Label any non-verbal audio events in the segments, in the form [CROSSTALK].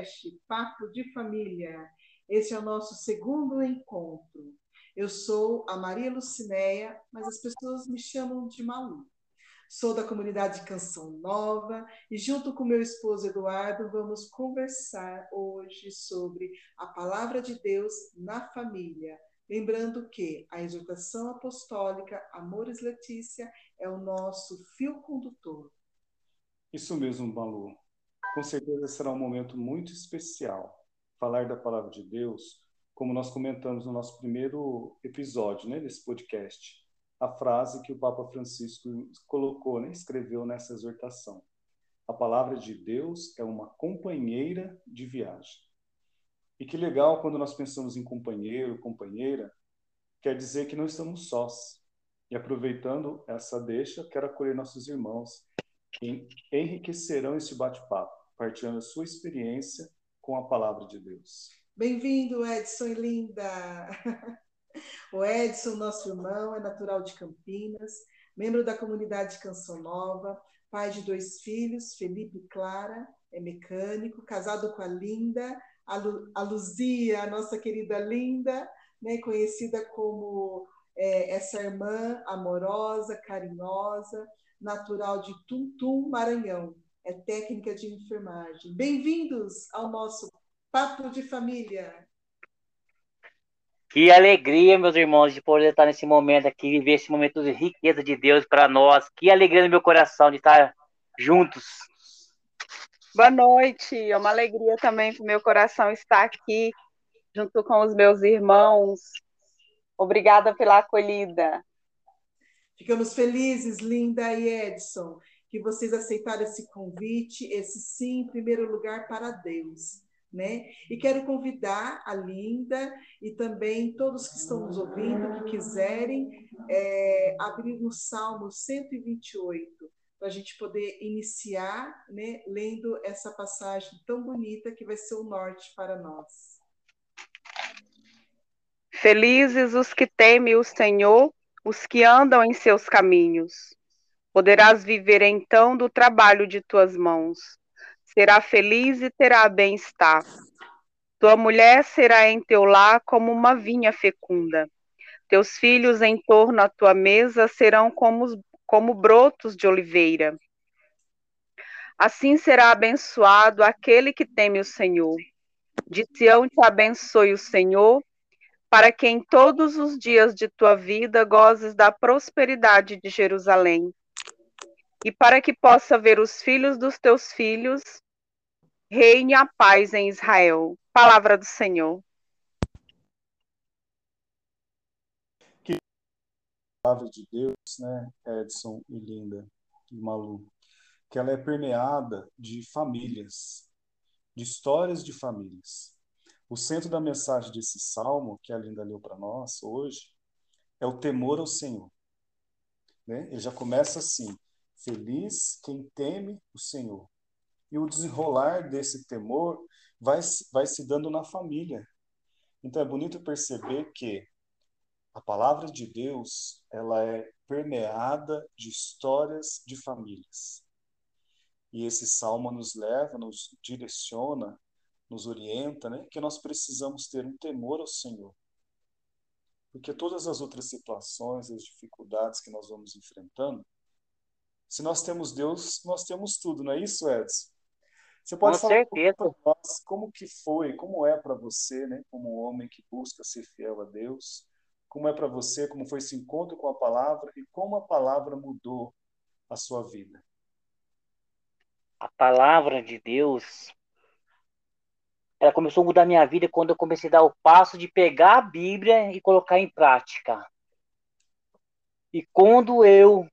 podcast Papo de Família. Esse é o nosso segundo encontro. Eu sou a Maria Lucinéia, mas as pessoas me chamam de Malu. Sou da comunidade Canção Nova e, junto com meu esposo Eduardo, vamos conversar hoje sobre a palavra de Deus na família. Lembrando que a exortação apostólica Amores Letícia é o nosso fio condutor. Isso mesmo, Malu. Com certeza será um momento muito especial falar da palavra de Deus, como nós comentamos no nosso primeiro episódio, né, desse podcast. A frase que o Papa Francisco colocou, né, escreveu nessa exortação. A palavra de Deus é uma companheira de viagem. E que legal quando nós pensamos em companheiro, companheira, quer dizer que não estamos sós. E aproveitando essa deixa, quero acolher nossos irmãos que enriquecerão este bate-papo partilhando a sua experiência com a palavra de Deus. Bem-vindo, Edson e Linda! [LAUGHS] O Edson, nosso irmão, é natural de Campinas, membro da comunidade Canção Nova, pai de dois filhos, Felipe e Clara, é mecânico, casado com a Linda, a, a Luzia, a nossa querida Linda, né, conhecida como é, essa irmã amorosa, carinhosa, natural de Tuntum, Maranhão é técnica de enfermagem. Bem-vindos ao nosso Papo de Família. Que alegria, meus irmãos, de poder estar nesse momento aqui, viver esse momento de riqueza de Deus para nós. Que alegria no meu coração de estar juntos. Boa noite, é uma alegria também para o meu coração estar aqui junto com os meus irmãos. Obrigada pela acolhida. Ficamos felizes, Linda e Edson, que vocês aceitaram esse convite, esse sim, em primeiro lugar, para Deus. Né? E quero convidar a Linda e também todos que estão nos ouvindo, que quiserem, é, abrir no Salmo 128, para a gente poder iniciar né, lendo essa passagem tão bonita que vai ser o norte para nós. Felizes os que temem o Senhor, os que andam em seus caminhos. Poderás viver então do trabalho de tuas mãos. Será feliz e terá bem-estar. Tua mulher será em teu lar como uma vinha fecunda. Teus filhos em torno à tua mesa serão como, como brotos de oliveira. Assim será abençoado aquele que teme o Senhor. De Sião te abençoe o Senhor, para que em todos os dias de tua vida gozes da prosperidade de Jerusalém e para que possa ver os filhos dos teus filhos, reine a paz em Israel. Palavra do Senhor. Que palavra de Deus, né, Edson e Linda e Malu, que ela é permeada de famílias, de histórias de famílias. O centro da mensagem desse salmo, que a Linda leu para nós hoje, é o temor ao Senhor. Né? Ele já começa assim: Feliz quem teme o Senhor. E o desenrolar desse temor vai, vai se dando na família. Então é bonito perceber que a palavra de Deus ela é permeada de histórias de famílias. E esse salmo nos leva, nos direciona, nos orienta, né, que nós precisamos ter um temor ao Senhor. Porque todas as outras situações, as dificuldades que nós vamos enfrentando, se nós temos Deus, nós temos tudo, não é isso, Edson? Você pode Com falar para nós como que foi, como é para você, né, como um homem que busca ser fiel a Deus, como é para você, como foi esse encontro com a palavra e como a palavra mudou a sua vida? A palavra de Deus, ela começou a mudar a minha vida quando eu comecei a dar o passo de pegar a Bíblia e colocar em prática. E quando eu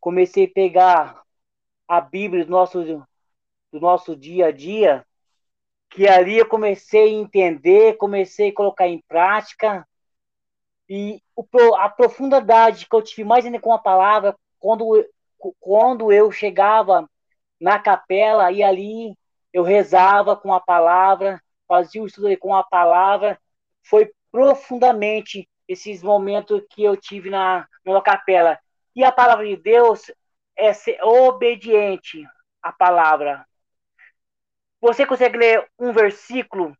comecei a pegar a Bíblia do nosso, do nosso dia a dia, que ali eu comecei a entender, comecei a colocar em prática, e a profundidade que eu tive mais ainda com a palavra, quando, quando eu chegava na capela e ali eu rezava com a palavra, fazia o estudo com a palavra, foi profundamente esses momentos que eu tive na, na capela. E a palavra de Deus é ser obediente à palavra. Você consegue ler um versículo?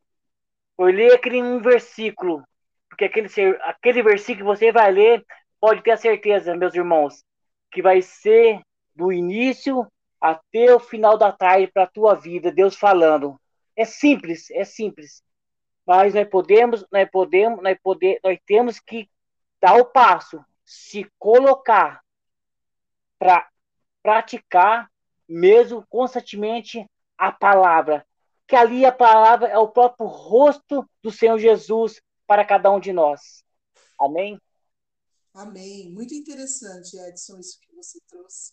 Ou ler aquele um versículo? Porque aquele, aquele versículo que você vai ler, pode ter a certeza, meus irmãos, que vai ser do início até o final da tarde para a tua vida, Deus falando. É simples, é simples. Mas nós podemos, nós podemos, nós podemos, nós temos que dar o passo, se colocar para praticar mesmo constantemente a palavra. Que ali a palavra é o próprio rosto do Senhor Jesus para cada um de nós. Amém? Amém. Muito interessante, Edson, isso que você trouxe.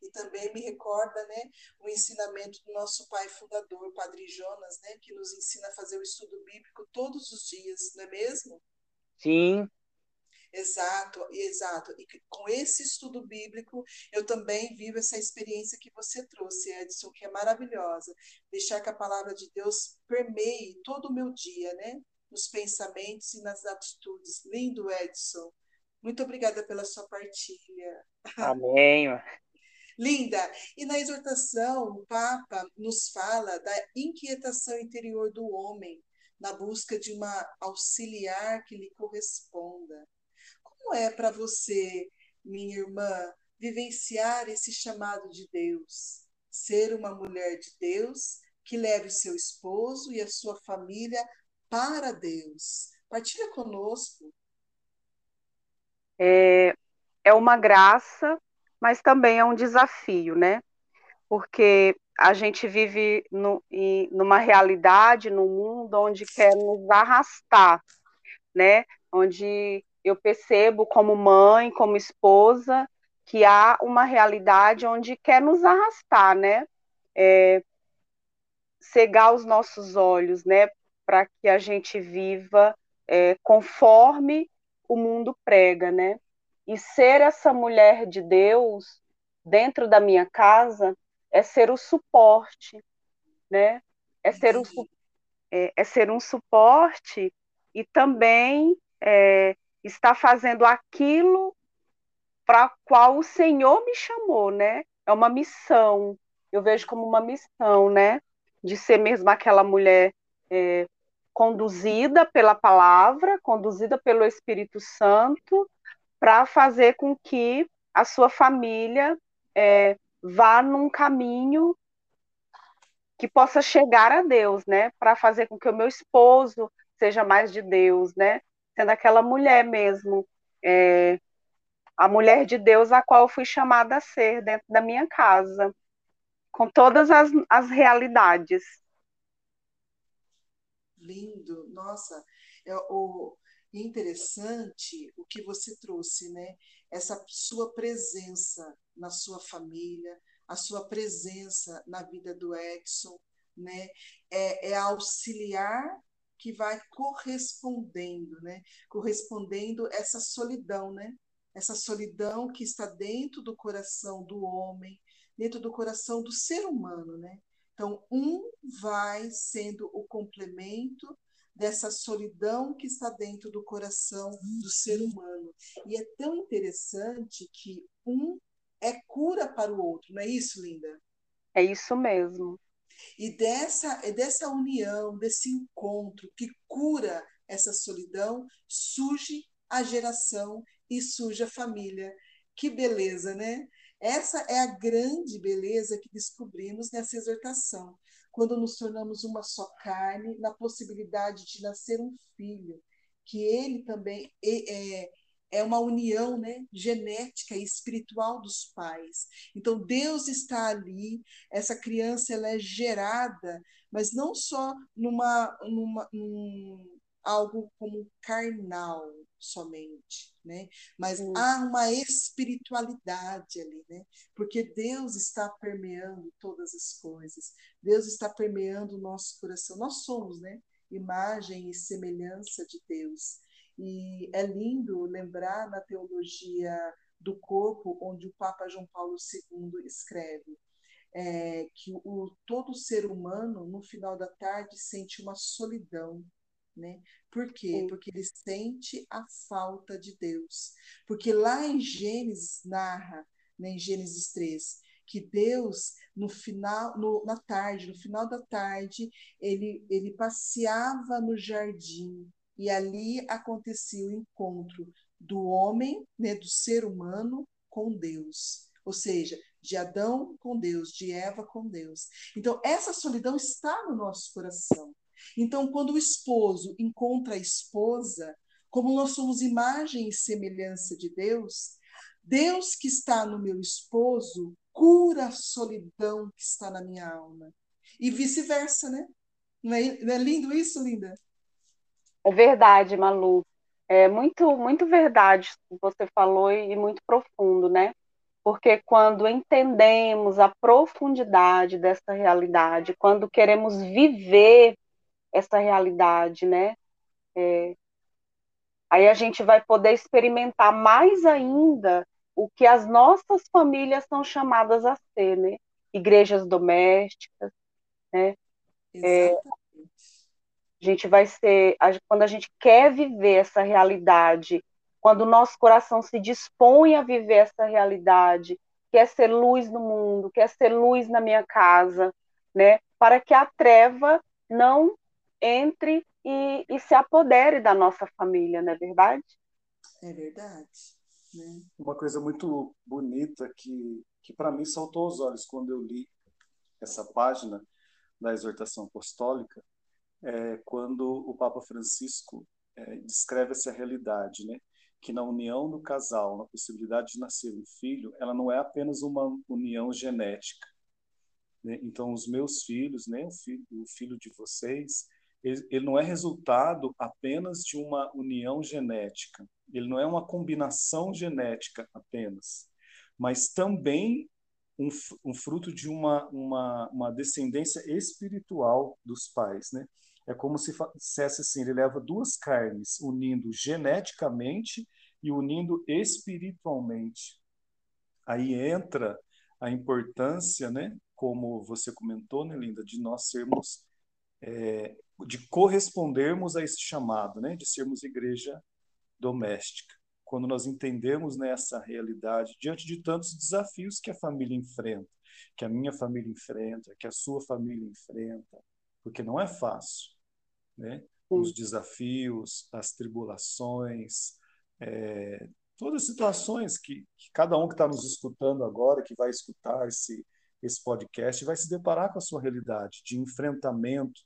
E também me recorda, né, o ensinamento do nosso pai fundador, Padre Jonas, né, que nos ensina a fazer o estudo bíblico todos os dias, não é mesmo? Sim. Exato, exato. E com esse estudo bíblico, eu também vivo essa experiência que você trouxe, Edson, que é maravilhosa. Deixar que a palavra de Deus permeie todo o meu dia, né? Nos pensamentos e nas atitudes. Lindo, Edson. Muito obrigada pela sua partilha. Amém. Linda. E na exortação, o Papa nos fala da inquietação interior do homem na busca de uma auxiliar que lhe corresponda. É para você, minha irmã, vivenciar esse chamado de Deus? Ser uma mulher de Deus que leve o seu esposo e a sua família para Deus. Partilha conosco. É, é uma graça, mas também é um desafio, né? Porque a gente vive no, em, numa realidade, num mundo onde quer nos arrastar, né? Onde eu percebo como mãe, como esposa, que há uma realidade onde quer nos arrastar, né? É, cegar os nossos olhos, né? Para que a gente viva é, conforme o mundo prega, né? E ser essa mulher de Deus dentro da minha casa é ser o suporte, né? É ser, um, é, é ser um suporte e também é, está fazendo aquilo para qual o Senhor me chamou, né? É uma missão. Eu vejo como uma missão, né? De ser mesmo aquela mulher é, conduzida pela palavra, conduzida pelo Espírito Santo, para fazer com que a sua família é, vá num caminho que possa chegar a Deus, né? Para fazer com que o meu esposo seja mais de Deus, né? Sendo aquela mulher mesmo, é, a mulher de Deus a qual eu fui chamada a ser dentro da minha casa, com todas as, as realidades. Lindo, nossa, é o interessante o que você trouxe, né? Essa sua presença na sua família, a sua presença na vida do Edson, né? É, é auxiliar que vai correspondendo, né? Correspondendo essa solidão, né? Essa solidão que está dentro do coração do homem, dentro do coração do ser humano, né? Então, um vai sendo o complemento dessa solidão que está dentro do coração do ser humano. E é tão interessante que um é cura para o outro, não é isso, Linda? É isso mesmo. E dessa, dessa união, desse encontro que cura essa solidão, surge a geração e surge a família. Que beleza, né? Essa é a grande beleza que descobrimos nessa exortação, quando nos tornamos uma só carne, na possibilidade de nascer um filho, que ele também é, é uma união né, genética e espiritual dos pais. Então Deus está ali, essa criança ela é gerada, mas não só numa, numa num, algo como carnal somente, né? Mas hum. há uma espiritualidade ali, né? Porque Deus está permeando todas as coisas. Deus está permeando o nosso coração. Nós somos, né? Imagem e semelhança de Deus. E é lindo lembrar na teologia do corpo, onde o Papa João Paulo II escreve é, que o, todo ser humano, no final da tarde, sente uma solidão. Né? Por quê? Porque ele sente a falta de Deus. Porque lá em Gênesis narra, né, em Gênesis 3, que Deus, no final, no, na tarde, no final da tarde, ele, ele passeava no jardim e ali acontecia o encontro do homem, né, do ser humano com Deus. Ou seja, de Adão com Deus, de Eva com Deus. Então, essa solidão está no nosso coração. Então, quando o esposo encontra a esposa, como nós somos imagem e semelhança de Deus, Deus que está no meu esposo cura a solidão que está na minha alma. E vice-versa, né? Não é, não é lindo isso, Linda? É verdade, Malu. É muito, muito verdade que você falou e muito profundo, né? Porque quando entendemos a profundidade dessa realidade, quando queremos viver essa realidade, né? É, aí a gente vai poder experimentar mais ainda o que as nossas famílias são chamadas a ser, né? Igrejas domésticas, né? É, a gente vai ser, quando a gente quer viver essa realidade, quando o nosso coração se dispõe a viver essa realidade, quer ser luz no mundo, quer ser luz na minha casa, né? Para que a treva não entre e, e se apodere da nossa família, não é verdade? É verdade. Né? Uma coisa muito bonita que, que para mim saltou aos olhos quando eu li essa página da exortação apostólica é quando o Papa Francisco é, descreve essa realidade, né? que na união do casal, na possibilidade de nascer um filho, ela não é apenas uma união genética. Né? Então, os meus filhos, né? o, filho, o filho de vocês, ele, ele não é resultado apenas de uma união genética, ele não é uma combinação genética apenas, mas também um, um fruto de uma, uma, uma descendência espiritual dos pais, né? É como se dissesse assim, ele leva duas carnes, unindo geneticamente e unindo espiritualmente. Aí entra a importância, né, como você comentou, né, Linda, de nós sermos, é, de correspondermos a esse chamado, né, de sermos igreja doméstica. Quando nós entendemos nessa né, realidade, diante de tantos desafios que a família enfrenta, que a minha família enfrenta, que a sua família enfrenta, porque não é fácil, né? Os desafios, as tribulações, é, todas as situações que, que cada um que está nos escutando agora, que vai escutar esse, esse podcast, vai se deparar com a sua realidade de enfrentamento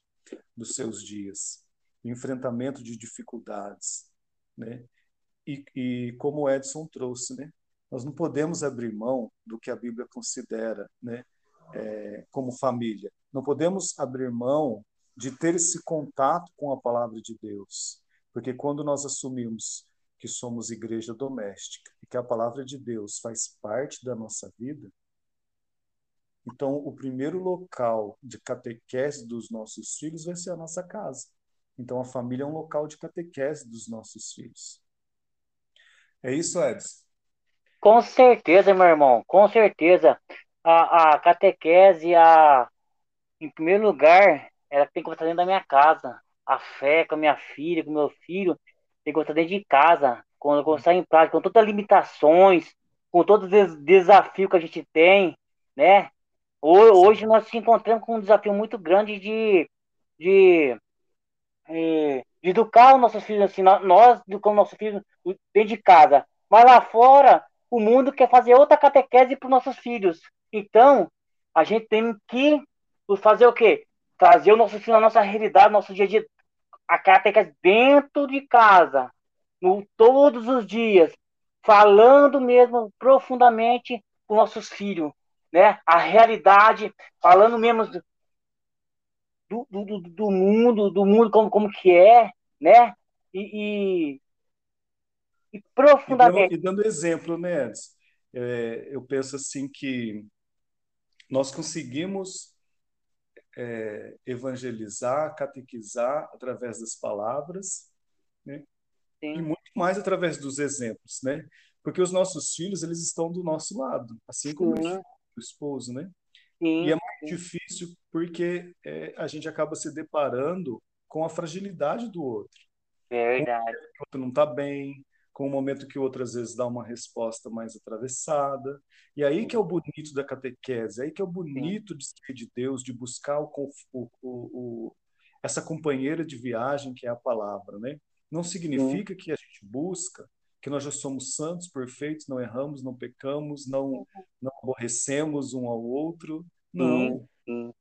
dos seus dias, enfrentamento de dificuldades né? E, e como o Edson trouxe, né? Nós não podemos abrir mão do que a Bíblia considera, né? É, como família. Não podemos abrir mão de ter esse contato com a palavra de Deus, porque quando nós assumimos que somos igreja doméstica e que a palavra de Deus faz parte da nossa vida, então o primeiro local de catequese dos nossos filhos vai ser a nossa casa. Então, a família é um local de catequese dos nossos filhos. É isso, Edson? Com certeza, meu irmão, com certeza. A, a catequese, a, em primeiro lugar, ela tem que estar dentro da minha casa. A fé com a minha filha, com o meu filho, tem que estar dentro de casa. Quando sair em prática, com todas as limitações, com todos os desafios que a gente tem, né? Hoje nós nos encontramos com um desafio muito grande de, de é, de educar os nossos filhos assim, nós educamos nossos filhos dentro de casa, mas lá fora o mundo quer fazer outra catequese para os nossos filhos. Então, a gente tem que fazer o quê? Trazer o nosso filho na nossa realidade, nosso dia a dia, a catequese dentro de casa, no, todos os dias, falando mesmo profundamente com nossos filhos, né? A realidade, falando mesmo do, do, do mundo, do mundo como, como que é, né? E, e, e profundamente. E dando, e dando, exemplo, né, Edson? É, eu penso assim que nós conseguimos é, evangelizar, catequizar através das palavras, né? Sim. e muito mais através dos exemplos, né? Porque os nossos filhos eles estão do nosso lado, assim como o esposo, né? Sim, e é muito difícil porque é, a gente acaba se deparando com a fragilidade do outro. É verdade. o outro não está bem, com um momento que outras vezes dá uma resposta mais atravessada. E aí que é o bonito da catequese, aí que é o bonito de ser de Deus, de buscar o, o, o, essa companheira de viagem que é a palavra, né? Não significa que a gente busca que nós já somos santos, perfeitos, não erramos, não pecamos, não, não aborrecemos um ao outro. Não.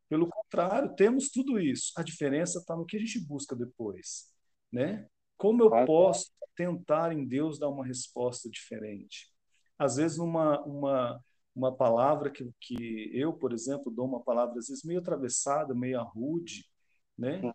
Pelo contrário, temos tudo isso. A diferença está no que a gente busca depois, né? Como eu posso tentar em Deus dar uma resposta diferente? Às vezes, numa uma, uma palavra que, que eu, por exemplo, dou uma palavra às vezes meio atravessada, meio rude, né?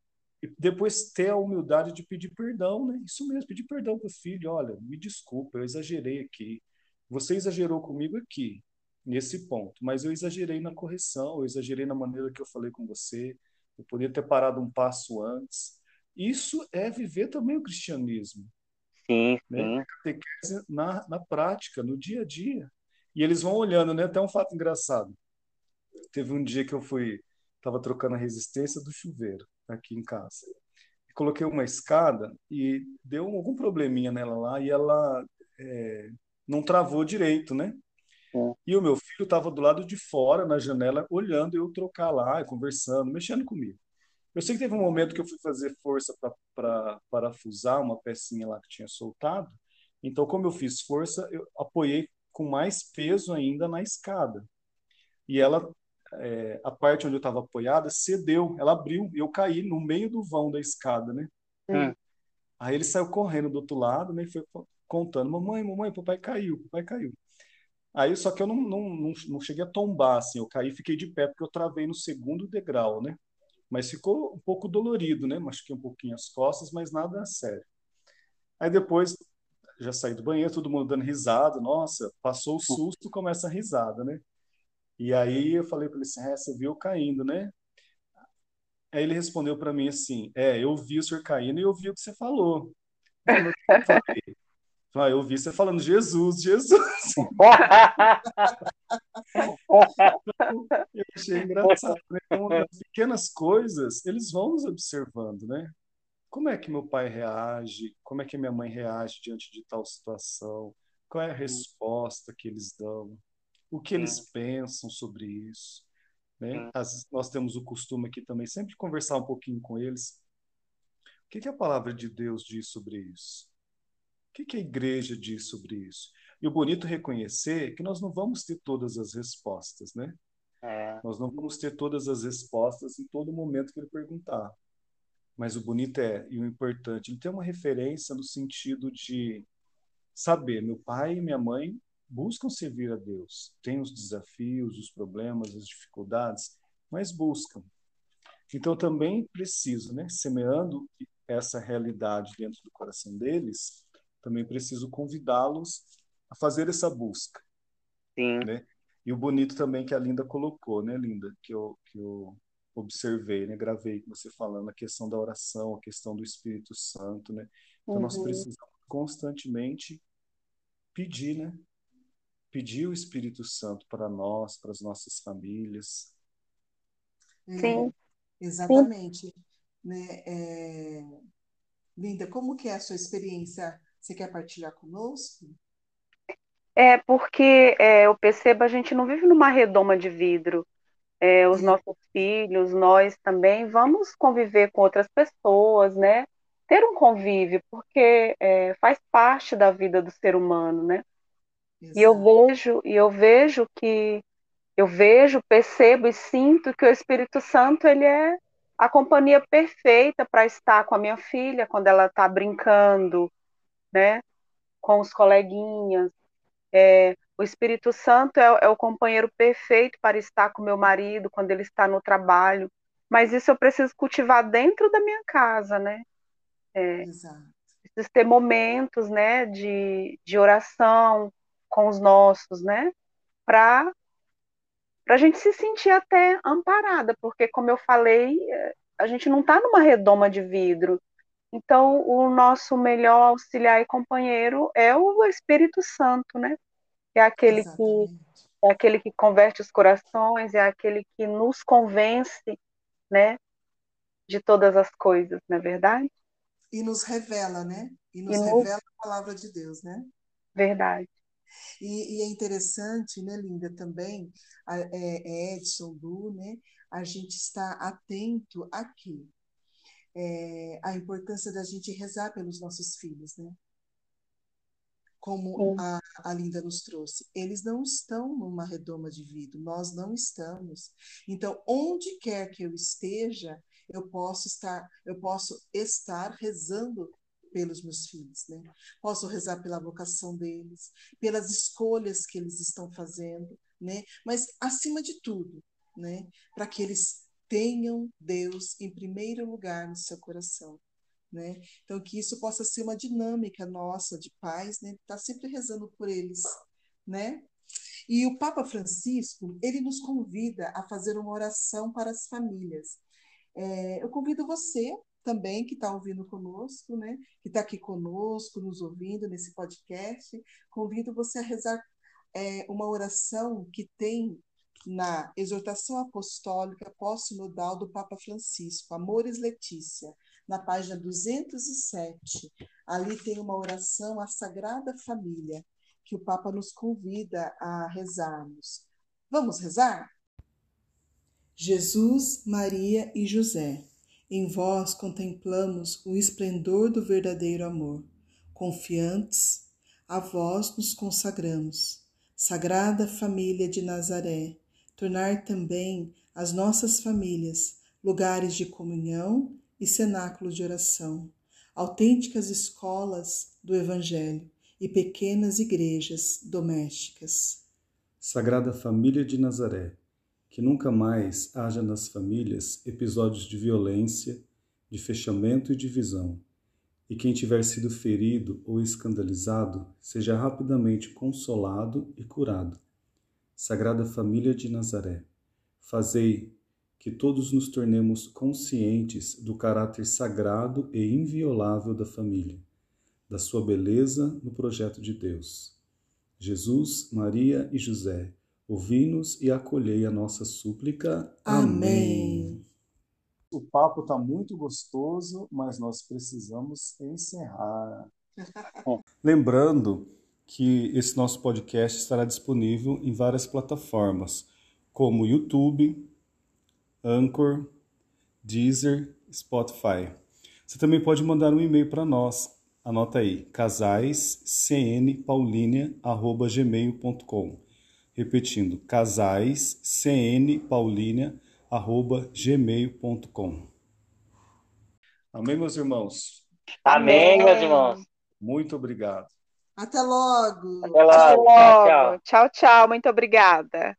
E depois ter a humildade de pedir perdão, né? Isso mesmo, pedir perdão para o filho. Olha, me desculpa, eu exagerei aqui. Você exagerou comigo aqui, nesse ponto, mas eu exagerei na correção, eu exagerei na maneira que eu falei com você. Eu poderia ter parado um passo antes. Isso é viver também o cristianismo. Sim, né? sim. Na, na prática, no dia a dia. E eles vão olhando, né? Até um fato engraçado. Teve um dia que eu fui, estava trocando a resistência do chuveiro aqui em casa. Coloquei uma escada e deu algum probleminha nela lá e ela é, não travou direito, né? É. E o meu filho estava do lado de fora, na janela, olhando eu trocar lá, conversando, mexendo comigo. Eu sei que teve um momento que eu fui fazer força para parafusar uma pecinha lá que tinha soltado. Então, como eu fiz força, eu apoiei com mais peso ainda na escada. E ela é, a parte onde eu estava apoiada cedeu, ela abriu e eu caí no meio do vão da escada, né? Hum. Aí ele saiu correndo do outro lado, né? E foi contando: Mamãe, mamãe, papai caiu, papai caiu. Aí só que eu não, não, não, não cheguei a tombar, assim, eu caí e fiquei de pé porque eu travei no segundo degrau, né? Mas ficou um pouco dolorido, né? Machuquei um pouquinho as costas, mas nada sério. Aí depois já saí do banheiro, todo mundo dando risada, nossa, passou o susto, começa a risada, né? E aí eu falei para ele assim, é, você viu caindo, né? Aí ele respondeu para mim assim, é, eu vi o senhor caindo e eu vi o que você falou. Eu falei, ah, eu vi você falando Jesus, Jesus. [LAUGHS] eu achei engraçado. Né? Então, pequenas coisas, eles vão nos observando, né? Como é que meu pai reage? Como é que minha mãe reage diante de tal situação? Qual é a resposta que eles dão? o que eles hum. pensam sobre isso. Né? Hum. As, nós temos o costume aqui também sempre conversar um pouquinho com eles. O que, que a palavra de Deus diz sobre isso? O que, a igreja diz sobre isso? E o bonito reconhecer é que nós não vamos ter todas as respostas, né? É. Nós não vamos ter todas as respostas em todo momento que ele perguntar. Mas o bonito é, e o importante, ele tem uma referência no sentido de saber, meu pai e minha mãe buscam servir a Deus. Tem os desafios, os problemas, as dificuldades, mas buscam. Então também preciso, né, semeando essa realidade dentro do coração deles, também preciso convidá-los a fazer essa busca. Sim. Né? E o bonito também que a Linda colocou, né, Linda, que eu, que eu observei, né, gravei com você falando a questão da oração, a questão do Espírito Santo, né? Então uhum. nós precisamos constantemente pedir, né, pedir o Espírito Santo para nós, para as nossas famílias. É, Sim. Exatamente. Sim. Né, é... Linda, como que é a sua experiência? Você quer partilhar conosco? É porque é, eu percebo a gente não vive numa redoma de vidro. É, os é. nossos filhos, nós também vamos conviver com outras pessoas, né? Ter um convívio, porque é, faz parte da vida do ser humano, né? Exato. E eu vejo, e eu vejo que eu vejo, percebo e sinto que o Espírito Santo ele é a companhia perfeita para estar com a minha filha quando ela está brincando, né, com os coleguinhas. É, o Espírito Santo é, é, o companheiro perfeito para estar com meu marido quando ele está no trabalho. Mas isso eu preciso cultivar dentro da minha casa, né? É, Exato. Preciso ter momentos, né, de, de oração, com os nossos, né? Para a gente se sentir até amparada, porque, como eu falei, é, a gente não está numa redoma de vidro. Então, o nosso melhor auxiliar e companheiro é o Espírito Santo, né? É aquele que é aquele que converte os corações, é aquele que nos convence, né? De todas as coisas, não é verdade? e nos revela, né? E nos e revela a palavra de Deus, né? Verdade. E, e é interessante, né, Linda, também, a, é, Edson, Lu, né? A gente está atento aqui. É, a importância da gente rezar pelos nossos filhos, né? como a, a, Linda nos trouxe. Eles não estão numa redoma de vidro, nós não estamos. Então, onde quer que eu esteja, eu posso estar, eu posso estar rezando pelos meus filhos, né? Posso rezar pela vocação deles, pelas escolhas que eles estão fazendo, né? Mas acima de tudo, né? Para que eles tenham Deus em primeiro lugar no seu coração. Né? Então, que isso possa ser uma dinâmica nossa de paz, né? Tá sempre rezando por eles, né? E o Papa Francisco, ele nos convida a fazer uma oração para as famílias. É, eu convido você também que está ouvindo conosco, né? Que está aqui conosco, nos ouvindo nesse podcast. Convido você a rezar é, uma oração que tem na exortação apostólica pós-sinodal do Papa Francisco, Amores Letícia na página 207. Ali tem uma oração à Sagrada Família, que o Papa nos convida a rezarmos. Vamos rezar? Jesus, Maria e José, em vós contemplamos o esplendor do verdadeiro amor. Confiantes, a vós nos consagramos. Sagrada Família de Nazaré, tornar também as nossas famílias lugares de comunhão e cenáculos de oração, autênticas escolas do Evangelho e pequenas igrejas domésticas. Sagrada Família de Nazaré, que nunca mais haja nas famílias episódios de violência, de fechamento e divisão, e quem tiver sido ferido ou escandalizado seja rapidamente consolado e curado. Sagrada Família de Nazaré, fazei que todos nos tornemos conscientes do caráter sagrado e inviolável da família, da sua beleza no projeto de Deus. Jesus, Maria e José, ouvi-nos e acolhei a nossa súplica. Amém. O papo está muito gostoso, mas nós precisamos encerrar. [LAUGHS] Lembrando que esse nosso podcast estará disponível em várias plataformas, como YouTube, Anchor, Deezer, Spotify. Você também pode mandar um e-mail para nós. Anota aí, casaiscnpaulinia@gmail.com. Repetindo, casaiscnpaulinia@gmail.com. Amém, meus irmãos. Amém, meus irmãos. Muito obrigado. Até logo. Até logo. Tchau, tchau. Tchau, tchau. Muito obrigada.